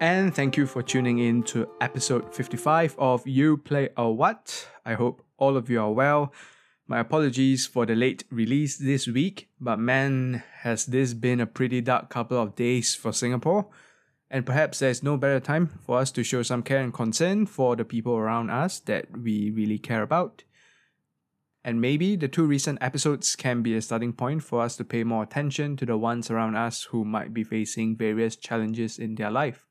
And thank you for tuning in to episode 55 of You Play a What. I hope all of you are well. My apologies for the late release this week, but man, has this been a pretty dark couple of days for Singapore. And perhaps there's no better time for us to show some care and concern for the people around us that we really care about. And maybe the two recent episodes can be a starting point for us to pay more attention to the ones around us who might be facing various challenges in their life.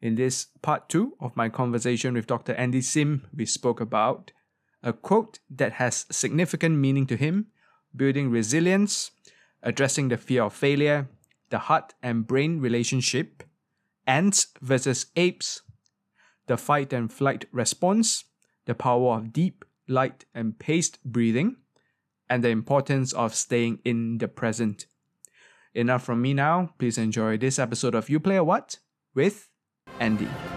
In this part two of my conversation with Dr. Andy Sim, we spoke about a quote that has significant meaning to him, building resilience, addressing the fear of failure, the heart and brain relationship, ants versus apes, the fight and flight response, the power of deep, light, and paced breathing, and the importance of staying in the present. Enough from me now. Please enjoy this episode of You Play a What with Andy.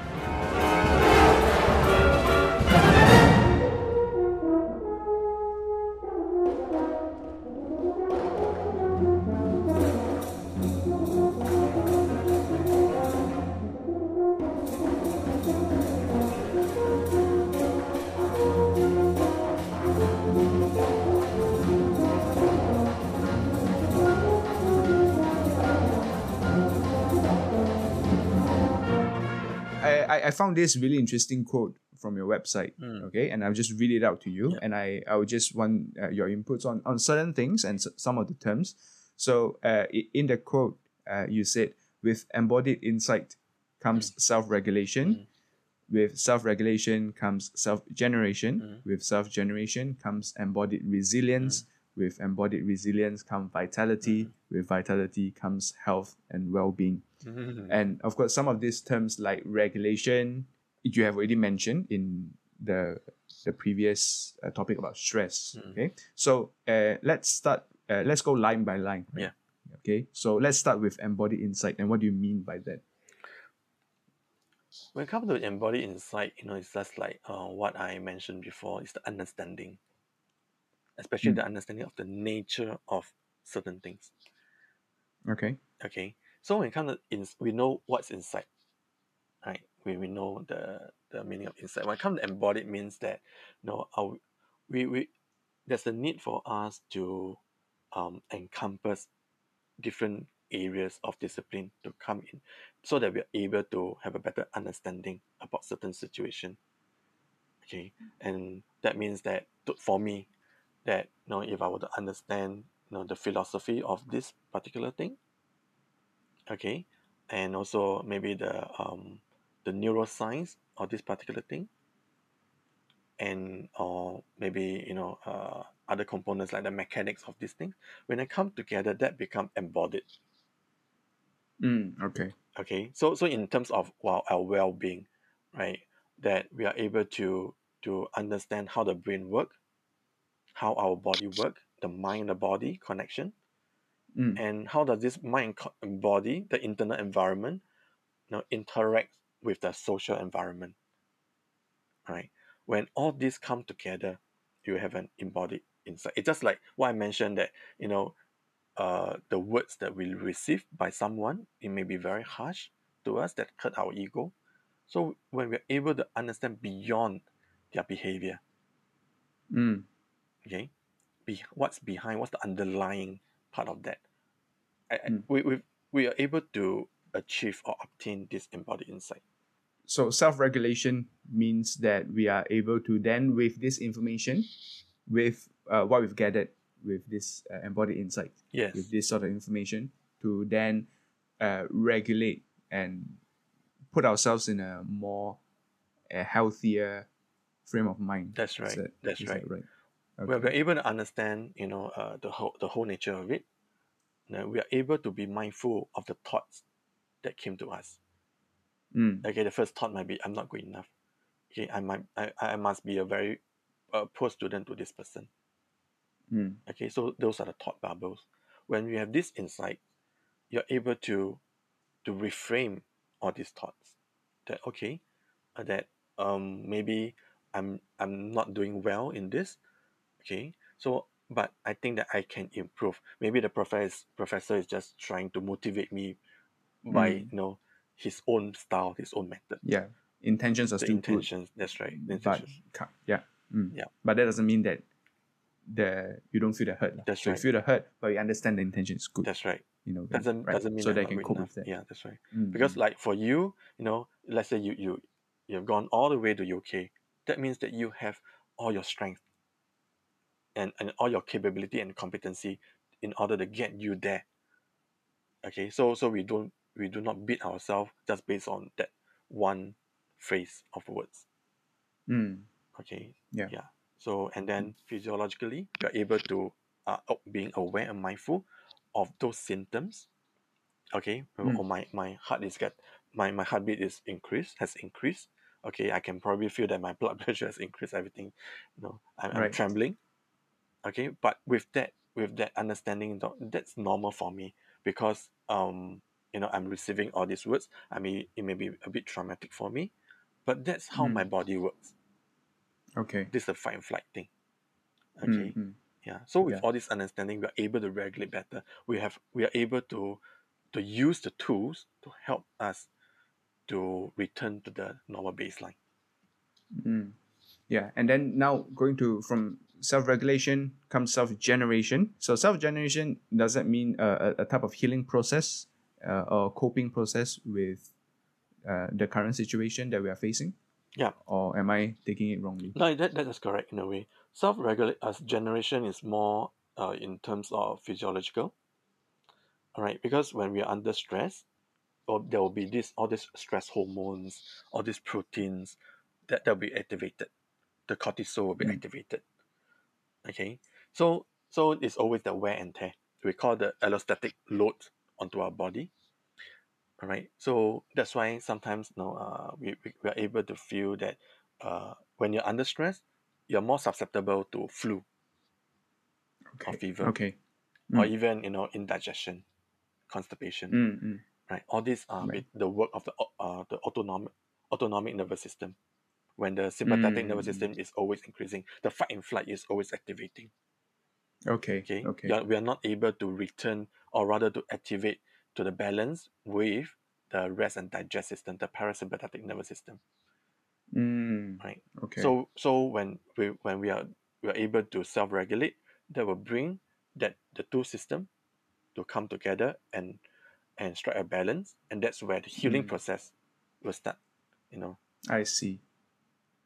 Found this really interesting quote from your website. Mm. Okay, and I'll just read it out to you, Yeah. and I I would just want uh, your inputs on on certain things and s- some of the terms. So, uh, in the quote, uh, you said, "With embodied insight comes self-regulation. Mm. With self-regulation comes self-generation. Mm. With self-generation comes embodied resilience. With embodied resilience comes vitality. Mm. With vitality comes health and well-being." Mm. And of course, some of these terms like regulation, you have already mentioned in the the previous uh, topic about stress. Mm. Okay, so uh, let's start. Uh, let's go line by line. Yeah. Okay, so let's start with embodied insight. And what do you mean by that? When it comes to embodied insight, you know, it's just like uh, what I mentioned before, It's the understanding, especially Mm. the understanding of the nature of certain things. Okay. Okay, so when it comes to ins- we know what's inside, right? We, we know the the meaning of inside. When it comes to embodied, means that you know, our, we we there's a need for us to um, encompass different areas of discipline to come in, so that we're able to have a better understanding about certain situation. Okay, and that means that for me, that you know, if I were to understand you know the philosophy of this particular thing, okay. And also maybe the um the neuroscience of this particular thing. And or maybe you know uh, other components like the mechanics of this thing. When they come together that become embodied. Mm, okay. okay. So so in terms of well, our well-being right that we are able to to understand how the brain work how our body work the mind and the body connection. Mm, and how does this mind and body the internal environment you know, interact with the social environment? Right? When all these come together you have an embodied insight. It's just like what i mentioned that you know uh, the words that we receive by someone it may be very harsh to us that hurt our ego. So when we're able to understand beyond their behavior mm, okay be, what's behind what's the underlying part of that I, I- Mm. we, we, we are able to achieve or obtain this embodied insight so self-regulation means that we are able to then, with this information, with uh, what we've gathered with this uh, embodied insight, yes with this sort of information to then uh, regulate and put ourselves in a more a healthier frame of mind. That's right. that- That's is that right. Right. where we're able to understand you know uh, the whole the whole nature of it you we are able to be mindful of the thoughts that came to us Mm. Okay, the first thought might be, I'm not good enough. Okay, I might, I, I must be a very uh, poor student to this person. Mm. Okay, so those are the thought bubbles. When you have this insight, you're able to to reframe all these thoughts. That okay, uh, that um maybe I'm I'm not doing well in this. Okay, so but I think that I can improve. Maybe the professor professor is just trying to motivate me by Mm. you know his own style, his own method. Yeah. Intentions are The still good. intentions, that's right. But intentions. ca- yeah, mm. Yeah. But that doesn't mean that the you don't feel the hurt. That's so right. you feel the hurt, but you understand the intention is good. That's right. you know, Doesn't right? doesn't mean so they can cope enough. with that. Yeah, that's right. Mm, because mm. like for you you know let's say you you you've gone all the way to uk that means that you have all your strength and and all your capability and competency in order to get you there. Okay so so we don't we do not beat ourselves just based on that one phrase of words. Mm, okay Yeah. yeah. So and then physiologically you're able to uh oh, being aware and mindful of those symptoms. Okay Mm. oh my my heart is get my my heartbeat is increased has increased. Okay i can probably feel that my blood pressure has increased everything you know i'm, I'm trembling okay but with that with that understanding that's normal for me because um you know i'm receiving all these words i mean it may be a bit traumatic for me but that's how Mm. my body works okay. this is a fight and flight thing okay mm. yeah so with Yeah. all this understanding we are able to regulate better we have we are able to to use the tools to help us to return to the normal baseline Mm. Yeah, and then now going to from self-regulation comes self-generation. So self-generation doesn't mean uh, a, a type of healing process uh, or coping process with uh, the current situation that we are facing? Yeah. Or am I taking it wrongly? no that, that is correct in a way self-regulate as generation is more uh, in terms of physiological all right because when we are under stress or there will be this all these stress hormones all these proteins that that will be activated the cortisol will be Mm. activated okay so so it's always the wear and tear we call the allostatic load onto our body all right so that's why sometimes you know, uh, we, we, are able to feel that uh, when you're under stress you're more susceptible to flu Okay. or fever Okay. or Mm. even you know indigestion constipation Mm, mm. right? All these are Right. the work of the uh, the autonomic autonomic nervous system. When the sympathetic nervous Mm. system is always increasing, the fight and flight is always activating. Okay. Okay, Okay. We, are, not able to return or rather to activate to the balance with the rest and digest system, the parasympathetic nervous system, Mm, right? okay. So so when we when we are we are able to self regulate, that will bring that the two system to come together and and strike a balance, and that's where the healing Mm. process will start. You know. I see.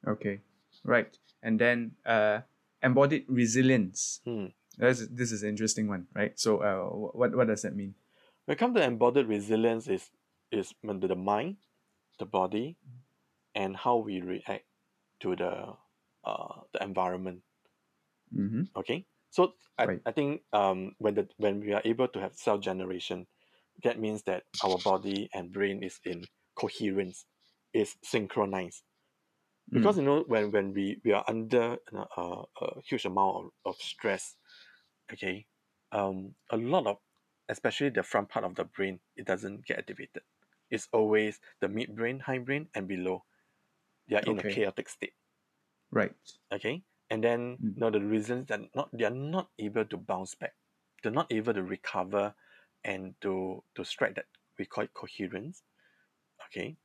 Okay. Right. And then uh, embodied resilience. Hmm. That's, this is an interesting one, right? So uh, what, what does that mean? When it comes to embodied resilience, is is the mind, the body, and how we react to the uh, the environment. Mm-hmm. Okay, so I, Right. I think um, when the when we are able to have self generation, that means that our body and brain is in coherence, is synchronized. Because you know when when we we are under a, huge amount of, of stress, okay, um, a lot of especially the front part of the brain it doesn't get activated. It's always the midbrain, hindbrain, and below. They are in a chaotic state. right. okay and then Mm. you know the reasons that not they are not able to bounce back they're not able to recover and to to strike that we call it coherence okay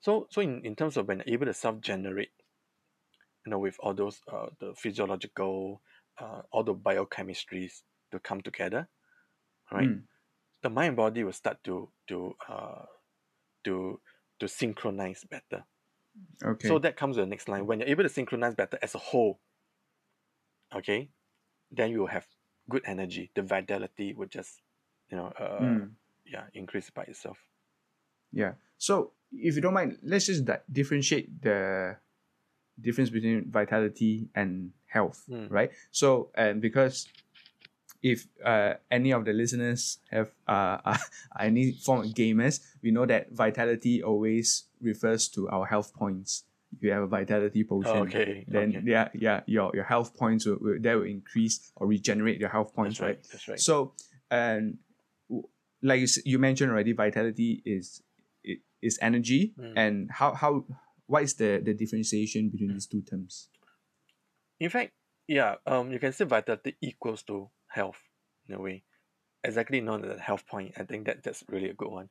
so so in, in terms of when able to self-generate you know with all those uh, the physiological uh, all the biochemistries to come together right Mm, the mind and body will start to to uh, to to synchronize better okay. So that comes to the next line. When you're able to synchronize better as a whole, okay, then you will have good energy. The vitality would just, you know, uh, Mm, yeah, increase by itself. Yeah. So if you don't mind, let's just di- differentiate the difference between vitality and health, Mm. right? So and because if uh, any of the listeners have uh, uh, any form of gamers, we know that vitality always refers to our health points. If you have a vitality potion, Oh, okay, then okay. yeah, yeah, your your health points will, will that will increase or regenerate your health points, That's right. right? That's right. So, and like you, you mentioned already, vitality is is energy, Mm. and how how what is the the differentiation between these two terms? In fact, yeah, um, you can say vitality equals to health in a way. Exactly not as a health point. I think that that's really a good one,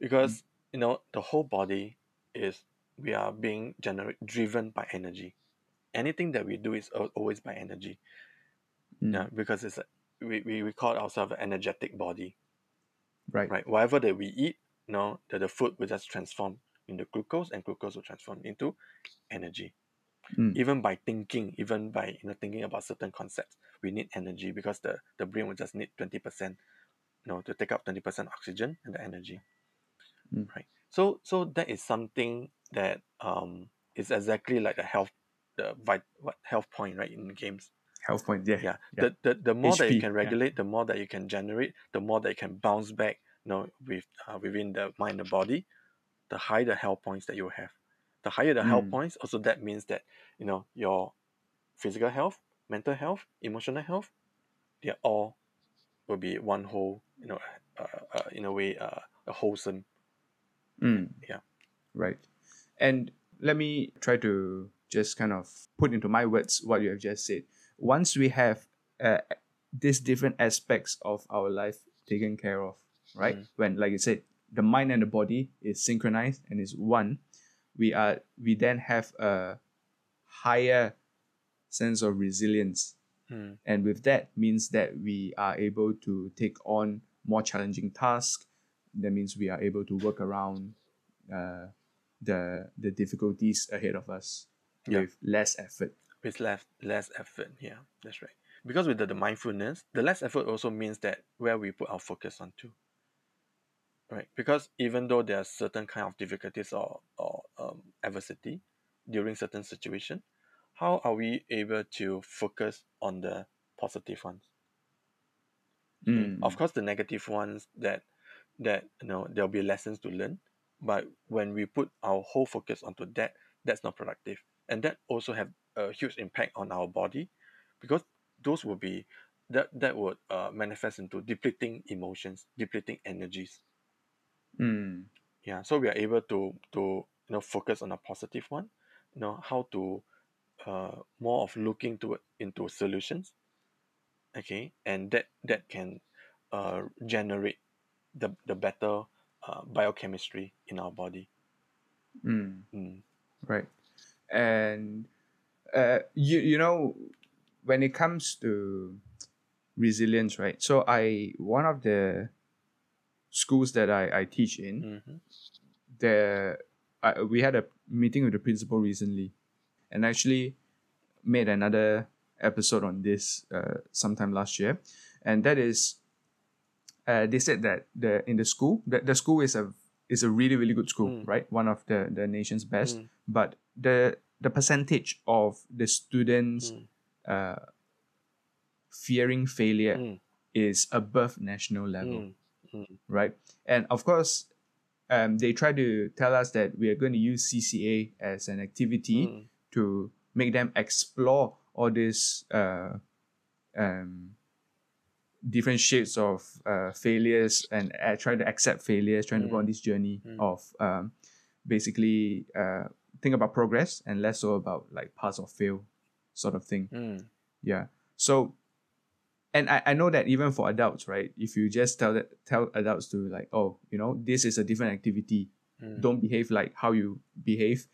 because you know the whole body is we are being generate driven by energy. Anything that we do is always by energy. Mm, Yeah, because it's a, we, we we call ourselves an energetic body. Right. Right. Whatever that we eat, know, that the food will just transform into glucose, and glucose will transform into energy Mm. even by thinking, even by you know thinking about certain concepts, we need energy because the, the brain will just need twenty percent, you know, to take up twenty percent oxygen and the energy. Mm. Right. So so that is something that um is exactly like the health the vit what health point right in games. Health point, yeah, Yeah. yeah. The, the the more that you HP, can yeah. regulate, the more that you can generate, the more that you can bounce back, you know, with uh, within the mind and the body, the higher the health points that you have. The higher the health Mm. points, also that means that you know your physical health, mental health, emotional health, they are all will be one whole, you know, uh, uh, in a way, uh, a wholesome. Mm. Yeah. Right. And let me try to just kind of put into my words what you have just said. Once we have uh, these different aspects of our life taken care of, right? Mm. When, like you said, the mind and the body is synchronized and is one, we are we then have a higher sense of resilience Mm. and with that means that we are able to take on more challenging tasks that means we are able to work around uh, the the difficulties ahead of us Yeah. with less effort with less less effort. Yeah, that's right. Because with the, the mindfulness, the less effort also means that where we put our focus on to. Right. Because even though there are certain kind of difficulties or, or um, adversity during certain situation, how are we able to focus on the positive ones? Mm, Of course, the negative ones that that you know there'll be lessons to learn, but when we put our whole focus onto that, that's not productive, and that also have a huge impact on our body, because those will be that that would uh, manifest into depleting emotions, depleting energies. Mm, Yeah, so we are able to to you know focus on a positive one, you know how to uh more of looking to into solutions okay and that that can uh, generate the, the better uh, biochemistry in our body. Mm, mm. right. And uh, you you know when it comes to resilience right so i one of the schools that i, I teach in hmm there I, we had a meeting with the principal recently and actually made another episode on this uh, sometime last year and that is uh, they said that the in the school the, the school is a is a really really good school Mm. right one of the the nation's best Mm. but the the percentage of the students Mm. uh, fearing failure Mm. is above national level Mm. Mm. right? And of course, um, they try to tell us that we are going to use CCA as an activity Mm. to make them explore all these uh, um, different shades of uh, failures and uh, try to accept failures, trying to go on Mm. this journey Mm. of um, basically uh, think about progress and less so about like pass or fail sort of thing. Mm. Yeah. So, and I, I know that even for adults, right? If you just tell that tell adults to like, oh, you know, this is a different activity. Mm. Don't behave like how you behave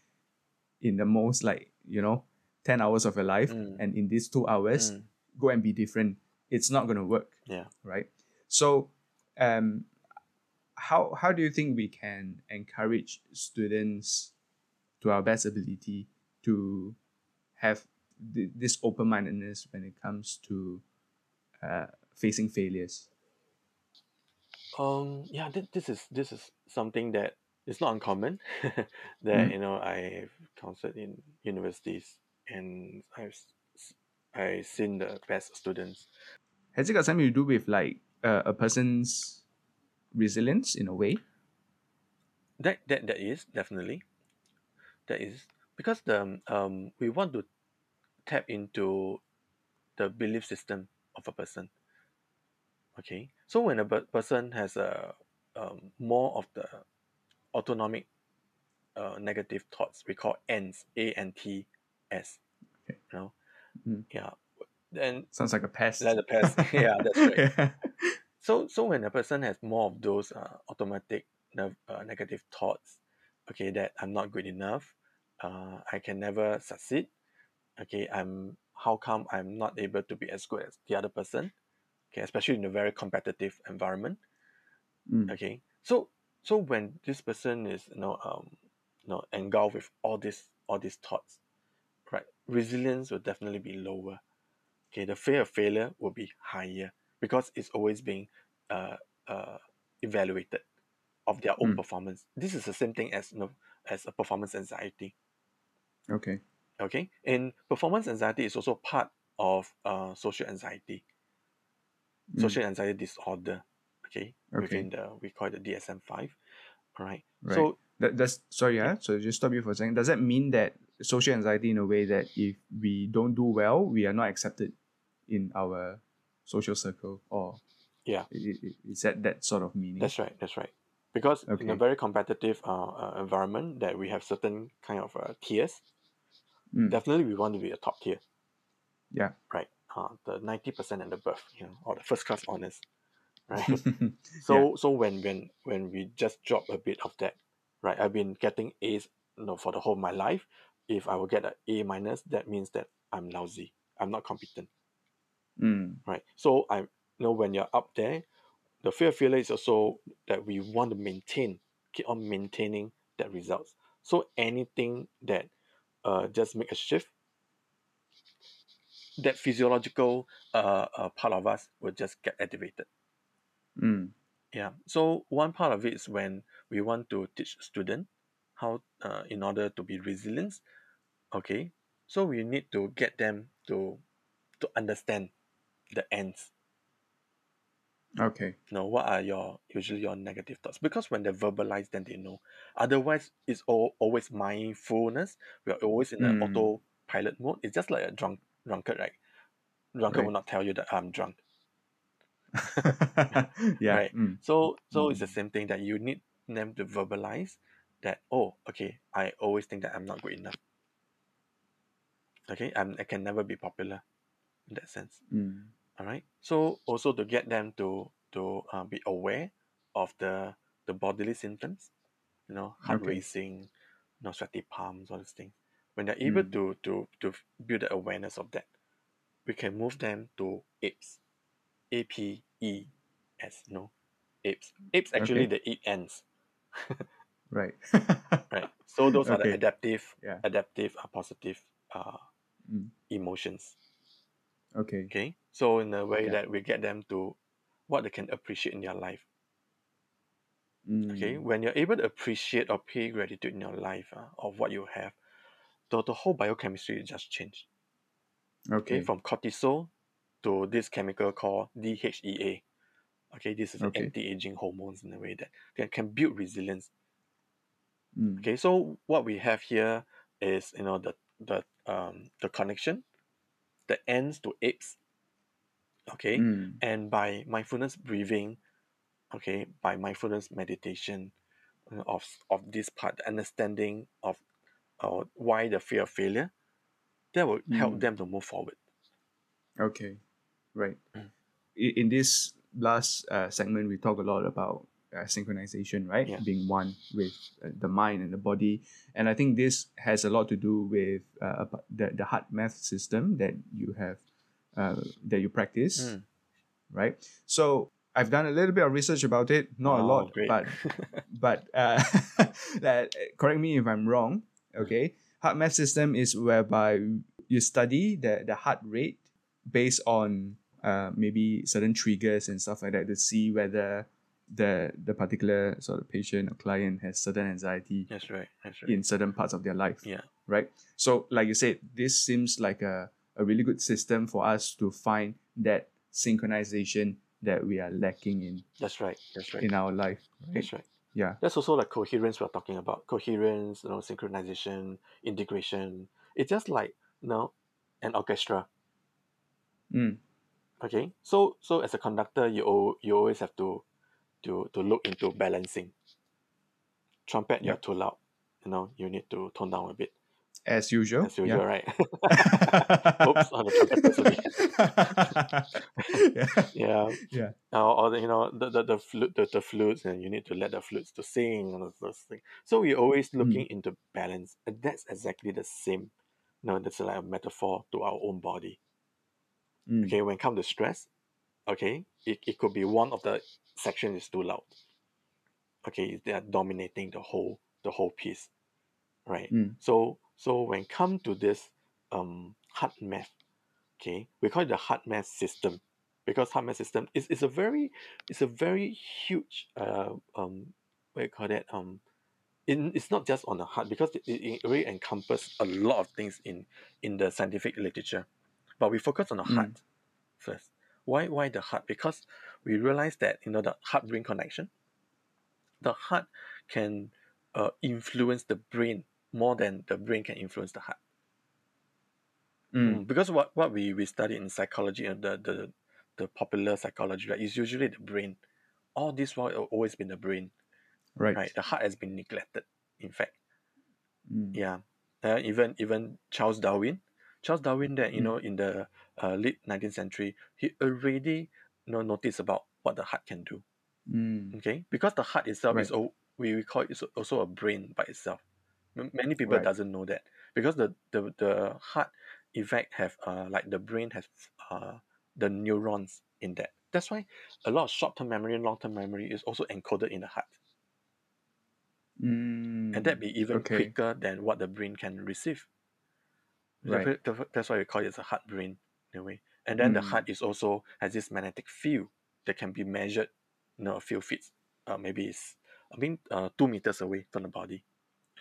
in the most like you know, ten hours of your life, Mm. and in these two hours, Mm. go and be different. It's not gonna work, yeah right? So, um, how how do you think we can encourage students to our best ability to have th- this open mindedness when it comes to uh, facing failures? um yeah this, this is this is something that is not uncommon that Mm. you know i've counseled in universities and i've i've seen the best students has it got something to do with like uh, a person's resilience in a way? That that that is definitely that is because the um we want to tap into the belief system of a person. Okay, so when a per- person has a um, more of the autonomic uh, negative thoughts, we call ANTS, A N T S. Okay. You know, Mm. yeah. Then Sounds like a pest. like the pest. yeah, that's right. yeah. So so when a person has more of those uh, automatic nerve, uh, negative thoughts, okay, that I'm not good enough, uh, I can never succeed. Okay, I'm how come I'm not able to be as good as the other person? Okay, especially in a very competitive environment. Mm. Okay, so so when this person is you know um you know engulfed with all this all these thoughts, right? Resilience will definitely be lower. Okay, the fear of failure will be higher because it's always being uh, uh, evaluated of their own Mm. performance. This is the same thing as you know, as a performance anxiety. Okay. Okay, and performance anxiety is also part of uh, social anxiety, Mm. social anxiety disorder. Okay, Okay. within the we call it the DSM five. All right. Right. So That, that's sorry, yeah. So just stop you for a second. Does that mean that social anxiety in a way that if we don't do well, we are not accepted in our social circle, or Yeah. i- i- is that that sort of meaning? That's right. That's right. Because in a very competitive uh, uh, environment, that we have certain kind of uh, tiers. Mm. Definitely, we want to be a top tier, yeah. right? Uh, the ninety percent and above, you know, or the first class honors, right? so so when when when we just drop a bit of that, right? I've been getting A's, you know, for the whole of my life. If I will get an A minus, that means that I'm lousy. I'm not competent, Mm. right? So I you know when you're up there, the fear of failure is also that we want to maintain, keep on maintaining that results. So anything that uh, just make a shift, that physiological uh, uh, part of us will just get activated. Mm. Yeah. So one part of it is when we want to teach student how, uh, in order to be resilient. Okay. So we need to get them to to understand the ANTS. Okay. You know, what are your usually your negative thoughts? Because when they verbalize, then they know. Otherwise, it's all, always mindfulness. We are always in an Mm. autopilot mode. It's just like a drunk drunkard, right? Drunkard will Right. not tell you that I'm drunk. yeah. Right. Mm. So so it's the Mm. same thing that you need them to verbalize that oh okay I always think that I'm not good enough. Okay, I'm, I can never be popular in that sense. Mm. All right. So also to get them to to uh, be aware of the the bodily symptoms, you know, heart Okay. racing, you know, sweaty palms, all these things. When they're able Mm. to to to build the awareness of that, we can move them to apes, A P E S, no, apes. Apes actually Okay. the eat ants, Right. right? So those are the adaptive, Yeah. adaptive, uh, positive uh, Mm. emotions. Okay. Okay, so in a way Yeah. that we get them to what they can appreciate in their life. Okay, Mm. when you're able to appreciate or pay gratitude in your life uh, of what you have, the, the whole biochemistry just changed. Okay, Okay. from cortisol to this chemical called DHEA. Okay, this is Okay. anti-aging hormones in a way that can, can build resilience. Mm. Okay, so what we have here is you know the the um the connection, the ANTS to apes. Okay, Mm. and by mindfulness breathing okay by mindfulness meditation uh, of of this part understanding of uh, why the fear of failure that will help Mm. them to move forward Okay, right. Mm. I- In this last uh, segment, we talk a lot about uh, synchronization, right? Yeah. Being one with uh, the mind and the body, and I think this has a lot to do with uh, the the HeartMath system that you have, uh, that you practice, Mm. right? So I've done a little bit of research about it, not a Oh, lot, great. but but uh, that, correct me if I'm wrong. Okay, HeartMath system is whereby you study the the heart rate based on uh, maybe certain triggers and stuff like that to see whether the the particular sort of patient or client has certain anxiety that's right that's right in certain parts of their life yeah right so like you said this seems like a, a really good system for us to find that synchronization that we are lacking in That's right. That's right. in our life. Right? That's right. Yeah. That's also like coherence we're talking about. Coherence, you know, synchronization, integration. It's just like you know, an orchestra. Mm. Okay. So so as a conductor, you al- you always have to to to look into balancing. Trumpet, you're too loud. You know, you need to tone down a bit. As usual. As usual, right? Oops, on the trumpeters yeah. Yeah. Yeah. Uh, or the, you know the the, the flute the, the flutes and you need to let the flutes to sing and those- things. So we're always looking into balance. And that's exactly the same. No, that's like a metaphor to our own body. Mm. Okay, when it comes to stress, okay, it, it could be one of the section is too loud. Okay, they are dominating the whole the whole piece. Right. Mm. So so when come to this um HeartMath, okay, we call it the HeartMath system because HeartMath system is, is a very it's a very huge uh um what you call that um in, it's not just on the heart because it, it it really encompasses a lot of things in in the scientific literature. But we focus on the Mm. heart first. Why why the heart? Because we realize that you know the heart brain connection the heart can uh, influence the brain more than the brain can influence the heart Mm. Mm, because what, what we, we study in psychology and the, the the popular psychology right is usually the brain all this while always been the brain Right. right the heart has been neglected in fact Mm. yeah uh, even even charles darwin charles darwin that you Mm. know in the uh, late 19th century he already you know noticed about what the heart can do Mm. okay because the heart itself is Right. al- we, we call it is also a brain by itself many people Right. doesn't know that because the the, the heart effect have uh, like the brain has uh, the neurons in that that's why a lot of short-term memory and long-term memory is also encoded in the heart Mm. and that be even okay. quicker than what the brain can receive Right. That's why we call it a heart brain in a way and then the Mm. heart is also has this magnetic field that can be measured you know a few feet uh, maybe it's i mean uh, two meters away from the body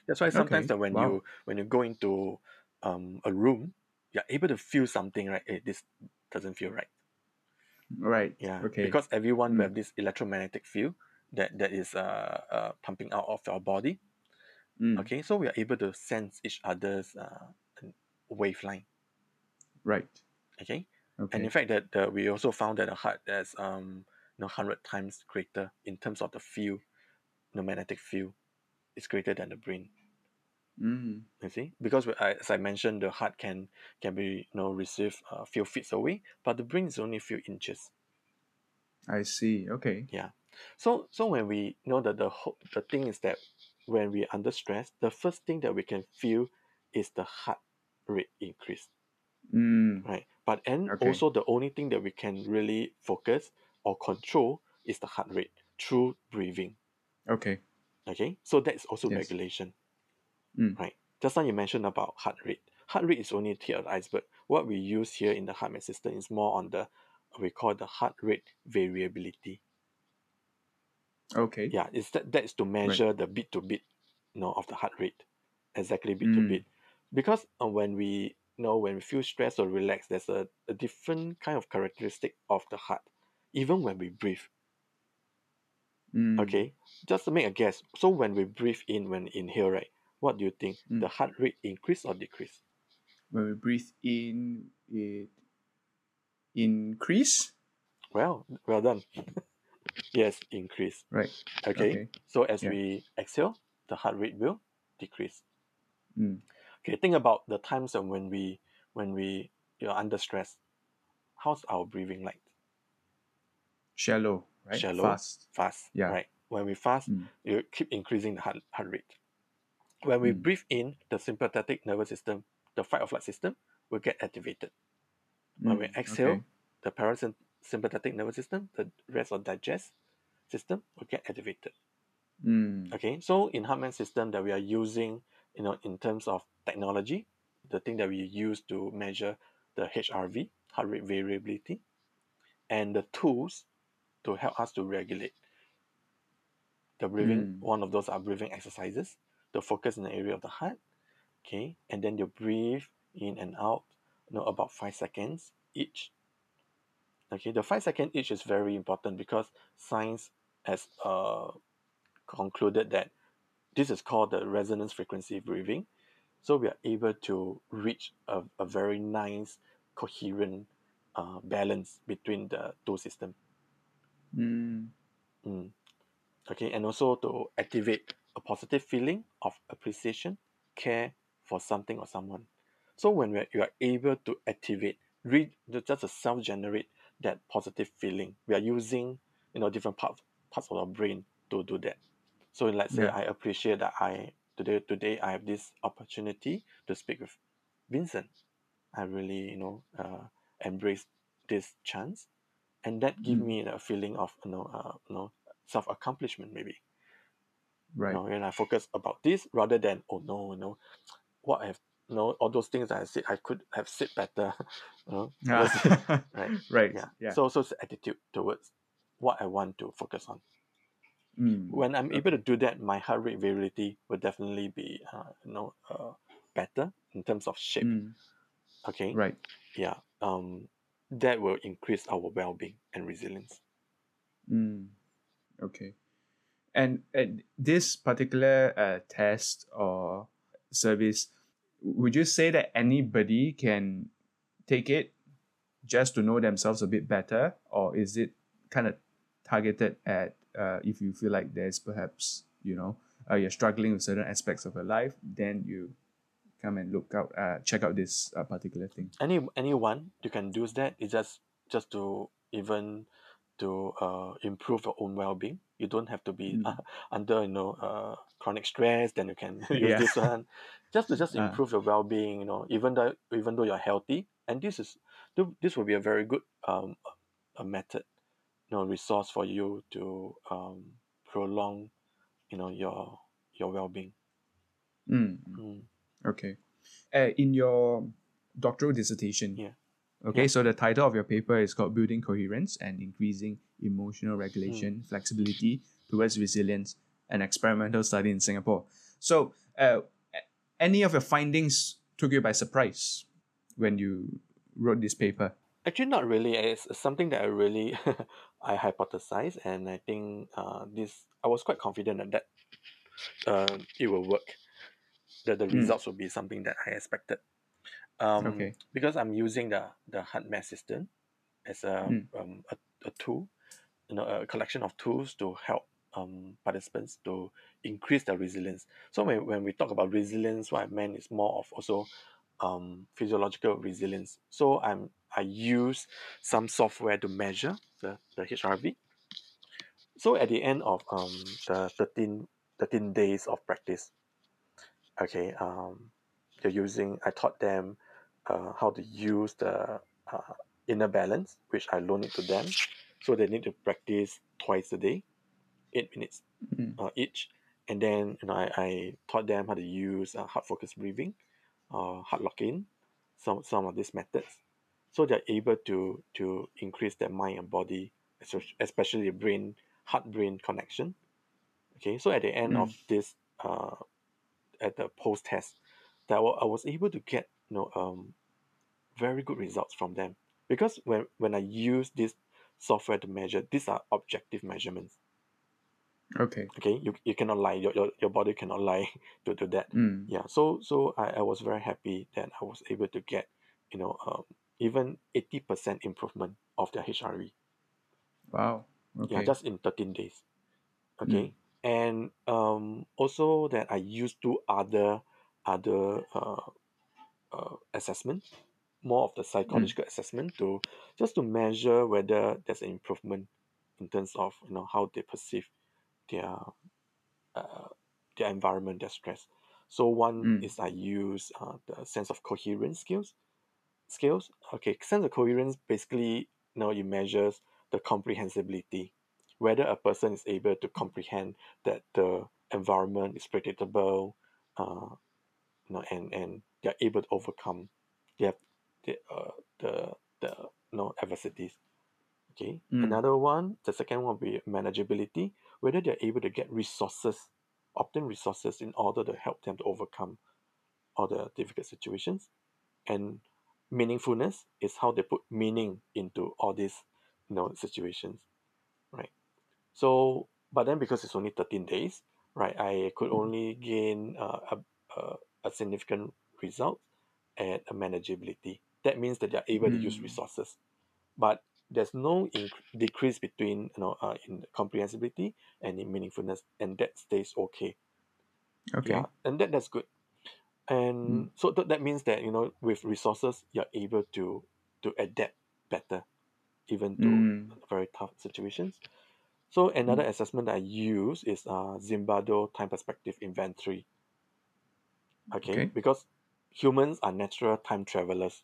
that's why sometimes Okay. that when Wow. you when you go into um, a room you're able to feel something right hey, this doesn't feel right Right. yeah Okay. because everyone will Mm. have this electromagnetic field that that is uh, uh pumping out of our body Mm. okay so we are able to sense each other's uh waveline Right. okay Okay. and in fact that we also found that the heart is um you know 100 times greater in terms of the field the magnetic field is greater than the brain mm. you see because I, as i mentioned the heart can can be you know received a few feet away but the brain is only a few inches I see. Okay. Yeah. So so when we know that the the thing is that when we under stress the first thing that we can feel is the heart rate increase Mm. right but and Okay. also the only thing that we can really focus or control is the heart rate through breathing Okay. Okay so that's also Yes. regulation. Mm. right just now you mentioned about heart rate. Heart rate is only a tip of the iceberg. What we use here in the heart rate system is more on the we call the heart rate variability. Okay. yeah it's that, that is to measure the bit to bit you know of the heart rate. Exactly beat to bit. Because uh, when we you know when we feel stressed or relaxed there's a, a different kind of characteristic of the heart. Even when we breathe Mm. okay just to make a guess so when we breathe in when inhale right what do you think Mm. the heart rate increase or decrease When we breathe in, it increase. well well done yes increase Right. okay, Okay. so as Yeah. we exhale the heart rate will decrease Mm. okay think about the times when we when we you're under stress how's our breathing like Shallow. Right. Shallow. Fast. fast Yeah. right when we fast Mm. you keep increasing the heart, heart rate when we Mm. breathe in the sympathetic nervous system the fight or flight system will get activated when we Mm. exhale Okay. the parasympathetic nervous system the rest or digest system will get activated Mm. okay so in HeartMath system that we are using you know in terms of technology the thing that we use to measure the hrv heart rate variability and the tools to help us to regulate the breathing Mm. one of those are breathing exercises The focus in the area of the heart okay and then you breathe in and out you know about five seconds each Okay, the five second each is very important because science has uh, concluded that this is called the resonance frequency breathing. So we are able to reach a, a very nice, coherent uh, balance between the two systems. Mm. Mm. Okay, and also to activate a positive feeling of appreciation, care for something or someone. So when we are, you are able to activate, read just a self-generate that positive feeling, we are using you know different parts parts of our brain to do that. So let's say Yeah. I appreciate that I today today I have this opportunity to speak with Vincent. I really you know uh, embrace this chance, and that give Mm. me a feeling of you know uh, you know self accomplishment maybe. Right. You know, and I focus about this rather than oh no you know what I have you know all those things that I said I could have said better. you know, all those- Ah. right. right. yeah. Yeah. So so it's the attitude towards what I want to focus on. Mm. when I'm able to do that, my heart rate variability will definitely be, uh, you know, uh, better in terms of shape. Mm. Okay. Right. Yeah. Um, that will increase our well-being and resilience. Mm. Okay. And, and this particular uh, test or service, would you say that anybody can take it just to know themselves a bit better, or is it kind of targeted at uh, if you feel like there's perhaps you know uh, you're struggling with certain aspects of your life, then you come and look out, uh, check out this uh, particular thing. Any anyone you can do that. It's just just to even to uh, improve your own well-being. You don't have to be Mm. uh, under you know uh, chronic stress. Then you can use Yeah. this one. Just to just Ah. improve your well-being. You know, even though even though you're healthy, and this is this will be a very good um a method, you know, resource for you to um prolong, you know, your your well-being. Mm. Mm. Okay. Uh, in your doctoral dissertation, Yeah. okay, Yeah. so the title of your paper is called Building Coherence and Increasing Emotional Regulation, Mm. Flexibility Towards Resilience, an Experimental Study in Singapore. So, uh, any of your findings took you by surprise when you wrote this paper? Actually, not really. It's it's something that I really I hypothesized, and I think uh, this I was quite confident that that uh, it will work. That the Mm. results will be something that I expected. Um, Okay. Because I'm using the the HeartMath system as a, Mm. um, a a tool, you know, a collection of tools to help um, participants to increase their resilience. So when, when we talk about resilience, what I meant is more of also um, physiological resilience. So I'm I use some software to measure the, the HRV. So at the end of um, the 13, 13 days of practice, okay, um, they're using, I taught them uh, how to use the uh, inner balance, which I loaned it to them. So they need to practice twice a day, eight minutes Mm. uh, each. And then you know, I, I taught them how to use uh, heart focused breathing, uh, heart lock-in, some some of these methods, so they're able to to increase their mind and body, espe- especially brain heart brain connection. Okay, so at the end Mm. of this, uh, at the post test, that I was able to get you know um very good results from them because when when I use this software to measure, these are objective measurements. Okay. Okay, you, you cannot lie. Your, your, your body cannot lie to, to that. Mm. Yeah. So so I, I was very happy that I was able to get, you know, um, even eighty percent improvement of their HRV. Wow. Okay. Yeah, just in thirteen days. Okay. And um also that I used two other other uh, uh assessment, more of the psychological assessment to just to measure whether there's an improvement in terms of you know how they perceive their uh, their environment, their stress. So one Mm. is I use uh, the sense of coherence skills. Skills. Okay, sense of coherence basically you know it measures the comprehensibility, whether a person is able to comprehend that the environment is predictable, uh, you know, and and they're able to overcome they have the uh, the the you know adversities. Okay. Mm. Another one, the second one will be manageability, whether they're able to get resources, obtain resources in order to help them to overcome all the difficult situations. And meaningfulness is how they put meaning into all these you know situations, right? So, but then because it's only thirteen days, right, I could only gain uh, a, a a significant result at a manageability. That means that they are able to use Mm. resources, but there's no inc- decrease between you know uh, in comprehensibility and in meaningfulness, and that stays okay. Okay. Yeah, and that that's good. And so th- that means that you know with resources you're able to to adapt better, even to Mm. very tough situations. So another assessment that I use is uh, Zimbardo time perspective inventory. Okay? Okay. because humans are natural time travelers.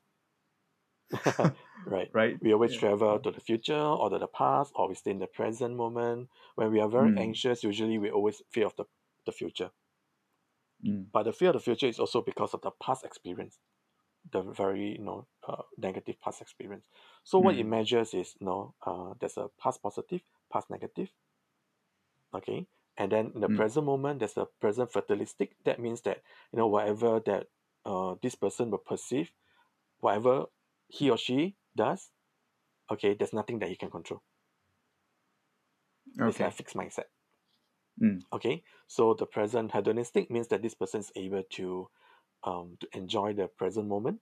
right. Right. We always Yeah. travel to the future or to the past, or we stay in the present moment. When we are very Mm. anxious, usually we always fear of the, the future. Mm. But the fear of the future is also because of the past experience, the very you know uh, negative past experience. So what it Mm. measures is you know uh, there's a past positive, past negative. Okay, and then in the Mm. present moment there's a present fatalistic. That means that you know whatever that uh, this person will perceive, whatever he or she does, okay, there's nothing that he can control. okay. It's like a fixed mindset. Mm. Okay, so the present hedonistic means that this person is able to um to enjoy the present moment.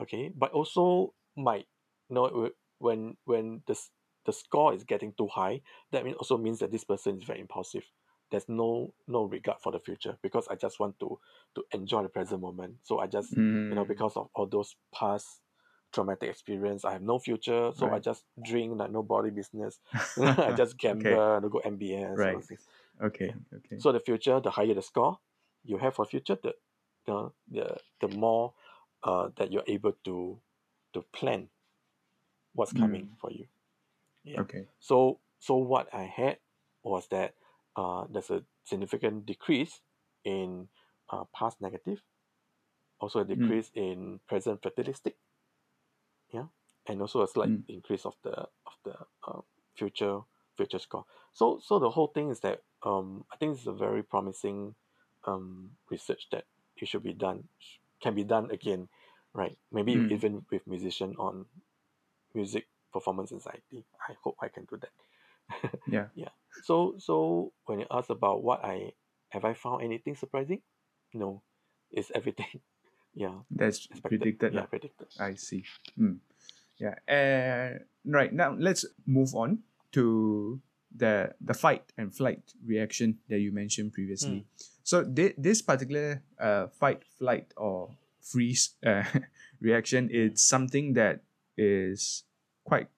Okay, but also might you know wh- when when the s- the score is getting too high, that mean also means that this person is very impulsive. There's no no regard for the future because I just want to to enjoy the present moment. So I just you know Mm. because of all those past traumatic experience, I have no future, so I just drink like nobody business. I just gamble okay. and go MBS. all Right. Okay. Okay. So the future, the higher the score you have for future, the the the, the more uh, that you're able to to plan what's coming Mm. for you. Yeah. Okay. So so what I had was that uh, there's a significant decrease in uh, past negative, also a Mm. decrease in present fatalistic, yeah, and also a slight Mm. increase of the of the uh, future future score. So so the whole thing is that um, I think it's a very promising um, research that it should be done can be done again, right? Maybe Mm. even with musician on music performance anxiety. I hope I can do that. Yeah. yeah. So so when you ask about what I have I found anything surprising? No. It's everything. yeah. That's Expected. predicted. Yeah, lah. predicted. I see. Mm. Yeah. Uh, right now, let's move on to the the fight and flight reaction that you mentioned previously. So thi- this particular uh, fight, flight, or freeze uh, reaction is something that is quite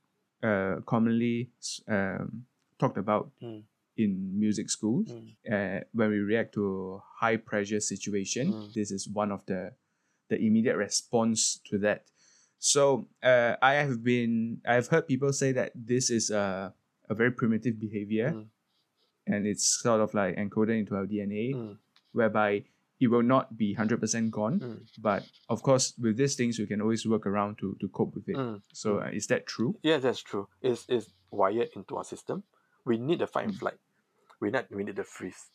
uh, commonly um, talked about Mm. in music schools. Mm. Uh, when we react to a high pressure situation, Mm. this is one of the the immediate response to that. So uh, I have been I've heard people say that this is a a very primitive behavior, Mm. and it's sort of like encoded into our DNA, Mm. whereby it will not be hundred percent gone. Mm. But of course, with these things, we can always work around to to cope with it. Mm. So uh, is that true? Yeah, that's true. It's, it's wired into our system. We need the fight and Mm. flight. We need we need the freeze.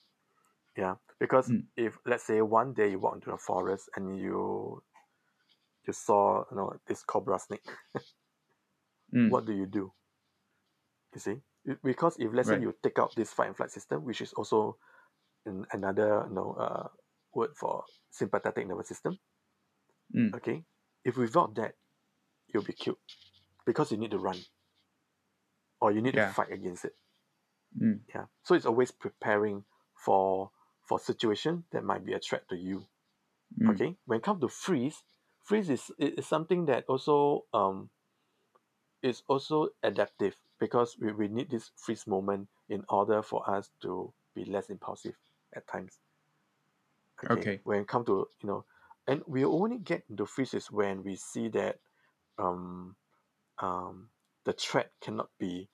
Yeah, because Mm. if let's say one day you walk into the forest and you you saw you know this cobra snake, Mm. what do you do? You see, because if let's Right. say you take out this fight and flight system, which is also in another you know uh, word for sympathetic nervous system. Mm. Okay, if without that, you'll be killed because you need to run or you need Yeah. to fight against it. Mm. Yeah. So it's always preparing for for situation that might be a threat to you. Mm. Okay. When it comes to freeze, freeze is, is something that also um is also adaptive because we, we need this freeze moment in order for us to be less impulsive at times. Okay. When it comes to you know, and we only get into freezes when we see that um um the threat cannot be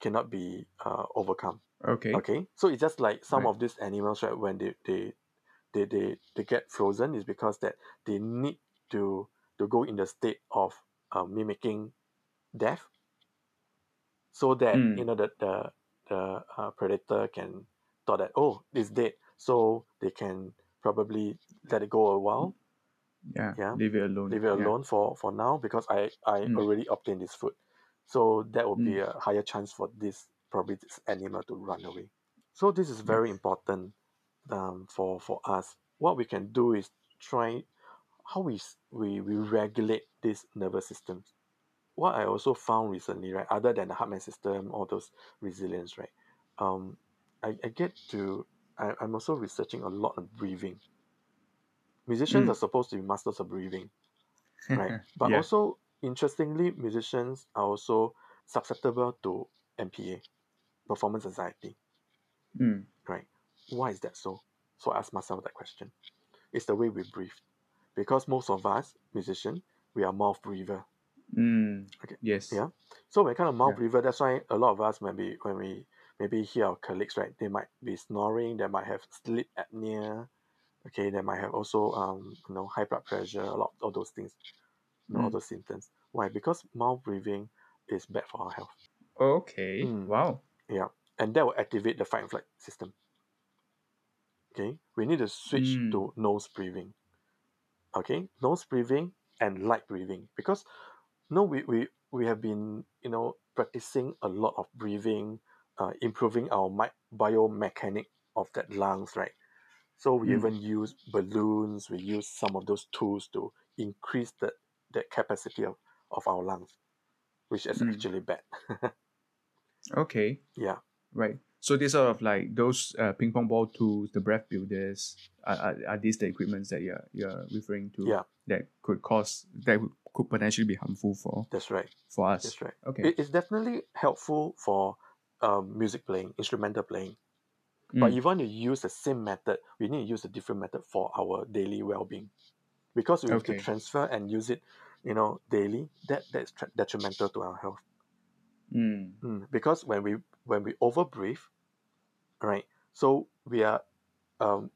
cannot be uh, overcome. Okay. Okay, so it's just like some Right. of these animals, right? When they they they they, they get frozen, is because that they need to to go in the state of uh, mimicking death, so that Mm. you know that the the uh, predator can thought that oh it's dead, so they can probably let it go a while, Yeah. Yeah. Leave it alone. leave it Yeah. alone for for now because I I Mm. already obtained this food. So that would be Mm. a higher chance for this probably this animal to run away. So this is very important um, for for us. What we can do is try how we we, we regulate this nervous system. What I also found recently, right, other than the HeartMath system, all those resilience, right, um, I, I get to I, I'm also researching a lot on breathing. Musicians Mm. are supposed to be masters of breathing, right? But yeah. also interestingly, musicians are also susceptible to MPA, performance anxiety, Mm. right? Why is that so? So I ask myself that question. It's the way we breathe. Because most of us, musicians, we are mouth breather. Mm. Okay. Yes. Yeah. So we're kind of mouth Yeah. breather. That's why a lot of us when we when we maybe hear our colleagues, right, they might be snoring, they might have sleep apnea, okay, they might have also um, you know, high blood pressure, a lot all those things, you know, all Mm. those symptoms. Why? Because mouth breathing is bad for our health. Okay. Mm. Wow. Yeah. And that will activate the fight and flight system. Okay. We need to switch Mm. to nose breathing. Okay. Nose breathing and light breathing. Because no, we, we, we have been, you know, practicing a lot of breathing, uh, improving our biomechanic of that lungs, right? So we Mm. even use balloons, we use some of those tools to increase the, the capacity of, of our lungs, which is Mm. actually bad. Okay. yeah. Right. So these sort of like those uh, ping pong ball tools, the breath builders, are, are, are these the equipments that you're you're referring to? Yeah. That could cause that would- could potentially be harmful for That's right. for us. That's right. Okay. It is definitely helpful for um, music playing, instrumental playing. But Mm. if you want to use the same method, we need to use a different method for our daily well-being, because we have to transfer and use it, you know, daily. That that's detrimental to our health. Mm. Mm, because when we when we over breathe, right? So we are, um,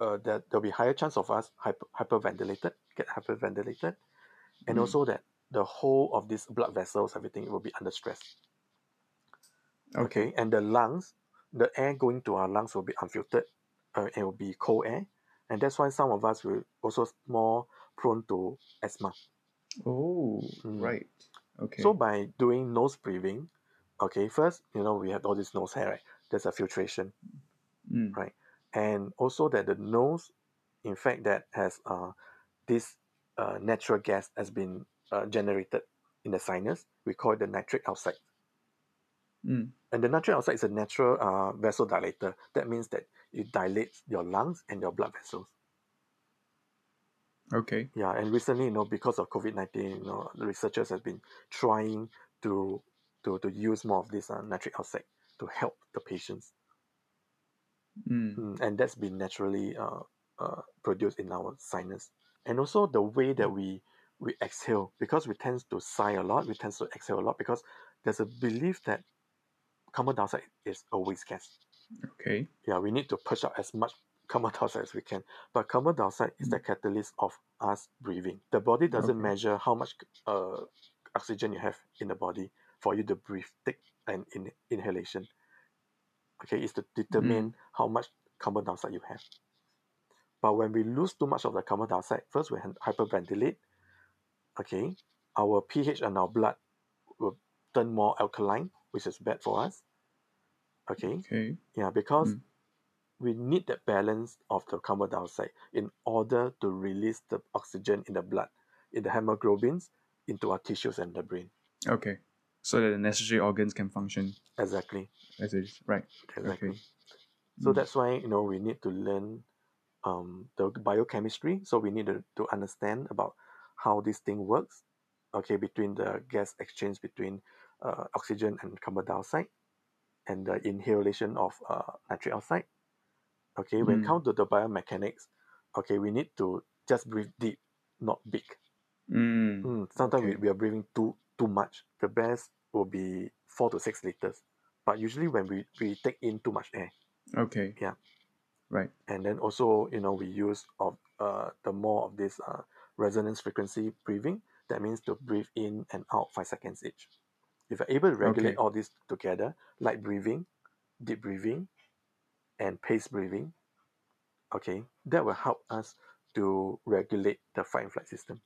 uh, that there'll be higher chance of us hyper hyperventilated, get hyperventilated, and Mm. also that the whole of these blood vessels, everything will be under stress. Okay. and the lungs the air going to our lungs will be unfiltered uh, it will be cold air and that's why some of us will also more prone to asthma Oh, Mm. right. Okay. so by doing nose breathing okay first you know we have all this nose hair right there's a filtration Mm. right and also that the nose in fact that has uh, this uh, natural gas has been uh, generated in the sinus we call it the nitric oxide Mm. And the nitric oxide is a natural uh, vasodilator. That means that it dilates your lungs and your blood vessels. Okay. Yeah, and recently, you know, because of COVID nineteen, you know, the researchers have been trying to to to use more of this uh, nitric oxide to help the patients, Mm. mm, and that's been naturally uh, uh, produced in our sinus. And also the way that we we exhale, because we tend to sigh a lot, we tend to exhale a lot because there's a belief that carbon dioxide is a waste gas. Okay. yeah, we need to push out as much carbon dioxide as we can. But carbon dioxide is the catalyst of us breathing. The body doesn't Okay. measure how much uh, oxygen you have in the body for you to breathe, take an in, inhalation. Okay, it's to determine how much carbon dioxide you have. But when we lose too much of the carbon dioxide, first we hy- hyperventilate. Okay, our pH and our blood will turn more alkaline, which is bad for us. Okay, Okay. yeah, because Mm. we need that balance of the carbon dioxide in order to release the oxygen in the blood, in the hemoglobins, into our tissues and the brain. Okay. So that the necessary organs can function Exactly, as it is. Right. exactly. Okay. So Mm. that's why you know we need to learn um, the biochemistry. So we need to, to understand about how this thing works. Okay, between the gas exchange between uh, oxygen and carbon dioxide, and the inhalation of uh, nitric oxide. Okay, when it Mm. comes to the biomechanics, okay, we need to just breathe deep, not big. Mm. Mm, sometimes we, we are breathing too too much. The best will be four to six liters. But usually when we, we take in too much air, Okay. Yeah. Right. and then also you know we use of uh the more of this uh resonance frequency breathing. That means to breathe in and out five seconds each. If you're able to regulate Okay. all this together, light breathing, deep breathing, and pace breathing, okay, that will help us to regulate the fight and flight system.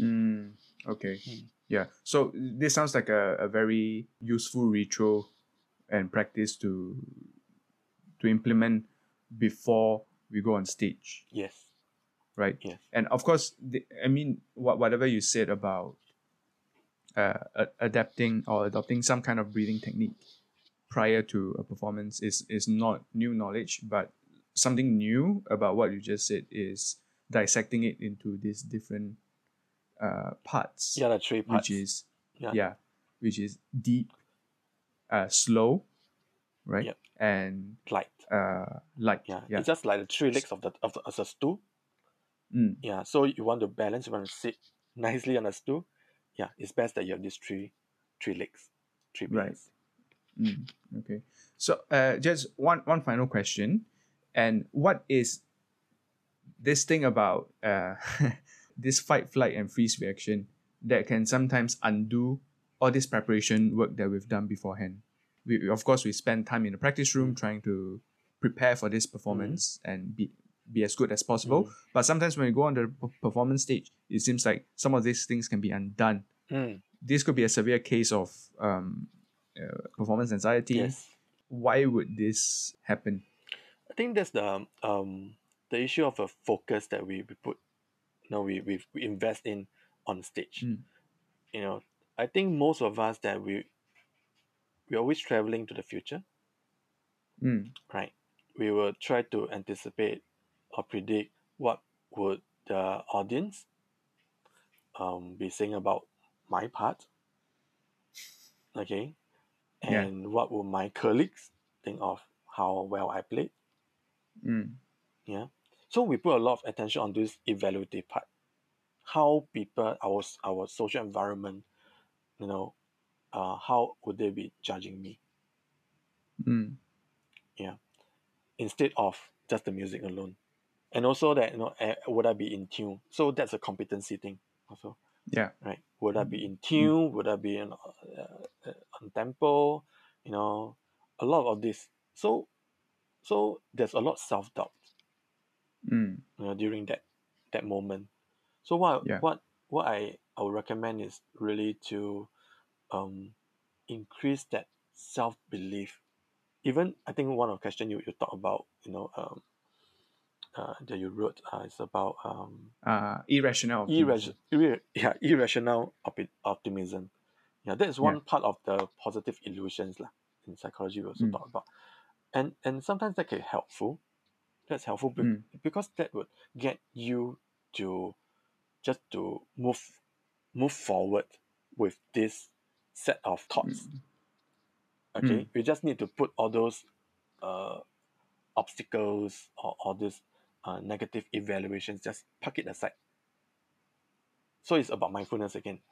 Mm. Okay. Mm. Yeah. So this sounds like a, a very useful ritual and practice to to implement before we go on stage, Yes. right? Yes. And of course, the, I mean, what whatever you said about uh, adapting or adopting some kind of breathing technique prior to a performance is is not new knowledge, but something new about what you just said is dissecting it into these different uh, parts Yeah, the three parts. which is Yeah. yeah. which is deep, uh, slow, right, Yep. and light. uh, light. Yeah. yeah. It's just like the three legs of the of the, of the stool. Mm, Yeah. So you want to balance, you want to sit nicely on the stool. Yeah, it's best that you have these three three legs. Three Right. mm, okay. So, uh, just one one final question, and what is this thing about uh, this fight, flight, and freeze reaction that can sometimes undo all this preparation work that we've done beforehand? We of course we spend time in the practice room trying to prepare for this performance and be be as good as possible. Mm. But sometimes when we go on the p- performance stage, it seems like some of these things can be undone. Mm. This could be a severe case of um, uh, performance anxiety. Yes. Why would this happen? I think that's the um the issue of a focus that we, we put you know we, we we invest in on stage. Mm. You know, I think most of us that we we're always traveling to the future, Mm, right? We will try to anticipate or predict what would the audience um be saying about my part. Okay. Yeah. And what would my colleagues think of how well I played? mm, Yeah. So we put a lot of attention on this evaluative part. How people, our our social environment, you know, uh, how would they be judging me mm, instead of just the music alone, and also that you know, would I be in tune? So that's a competency thing also, yeah. right? Would I be in tune? Would I be in, uh, uh, on tempo? You know, a lot of this. So, so there's a lot self doubt. Mm, you know, during that that moment. So what Yeah. what what I, I would recommend is really to um increase that self belief. Even I think one of the question you, you talk about, you know, um uh, that you wrote uh, is about um uh, irrational. irrational irra- yeah, irrational opti- optimism. Yeah, that is one Yeah. part of the positive illusions lah. In psychology, we also Mm. talk about, and and sometimes that can be helpful. That's helpful be- Mm. because that would get you to just to move move forward with this set of thoughts. Mm. Okay, you just need to put all those uh, obstacles or all these uh, negative evaluations, just park it aside. So it's about mindfulness again.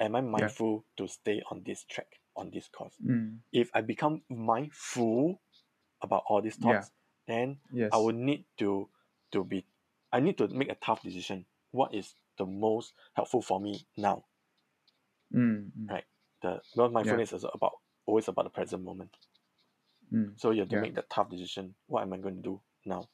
Am I mindful to stay on this track, on this course? Mm, If I become mindful about all these Yeah. thoughts, then yes. I would need to to be I need to make a tough decision. What is the most helpful for me now? Mm, mm, Right. The well mindfulness is about always about the present moment. mm, So you have to Yeah. make the tough decision. What am I going to do now?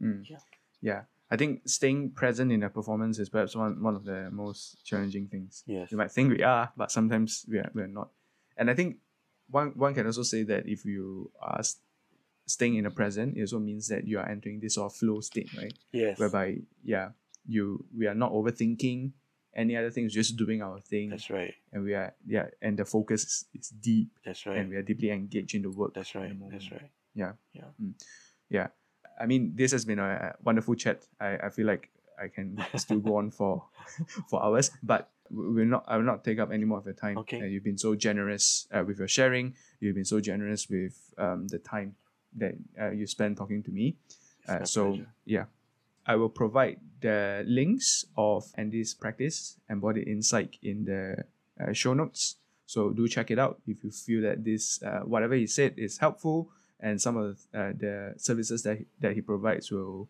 Mm. Yeah. Yeah. I think staying present in a performance is perhaps one, one of the most challenging things. Yes. You might think we are, but sometimes we are, we are not. And I think one, one can also say that if you are s- staying in the present, it also means that you are entering this sort of flow state, right? Yes. Whereby, yeah, you we are not overthinking any other things, just doing our thing. That's right. And we are, yeah, and the focus is, is deep That's right. and we are deeply engaged in the work. That's right. That's right. Yeah. Yeah. Mm. Yeah. I mean, this has been a wonderful chat. I, I feel like I can still go on for for hours, but we- we're not. I will not take up any more of your time. Okay. Uh, you've been so generous uh, with your sharing. You've been so generous with um, the time that uh, you spend talking to me. Uh, so pleasure. yeah, I will provide the links of Andy's practice embodied insight in the uh, show notes. So do check it out if you feel that this uh, whatever he said is helpful and some of uh, the services that he, that he provides will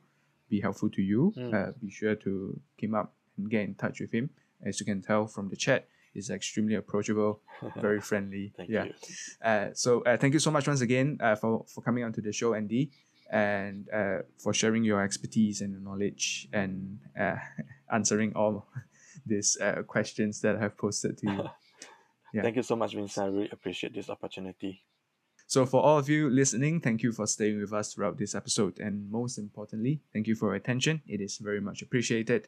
be helpful to you. Mm. Uh, be sure to keep up and get in touch with him. As you can tell from the chat, he's extremely approachable, very friendly. Thank yeah. you. Uh, so uh, thank you so much once again uh, for, for coming onto the show, Andy, and uh, for sharing your expertise and your knowledge and uh, answering all these uh, questions that I've posted to you. Yeah. Thank you so much, Vincent. I really appreciate this opportunity. So, for all of you listening, thank you for staying with us throughout this episode. And most importantly, thank you for your attention. It is very much appreciated.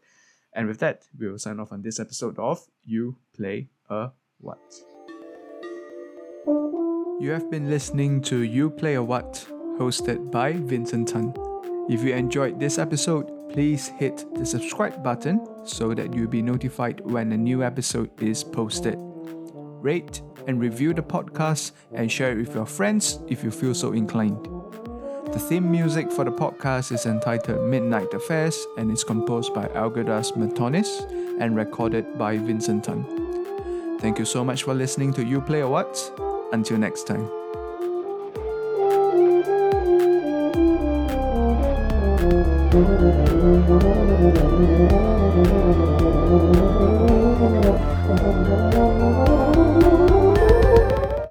And with that, we will sign off on this episode of You Play a What. You have been listening to You Play a What, hosted by Vincent Tan. If you enjoyed this episode, please hit the subscribe button so that you'll be notified when a new episode is posted. Rate and review the podcast and share it with your friends if you feel so inclined. The theme music for the podcast is entitled Midnight Affairs and is composed by Algirdas Matonis and recorded by Vincent Tan. Thank you so much for listening to You Play a What. Until next time. Thank you.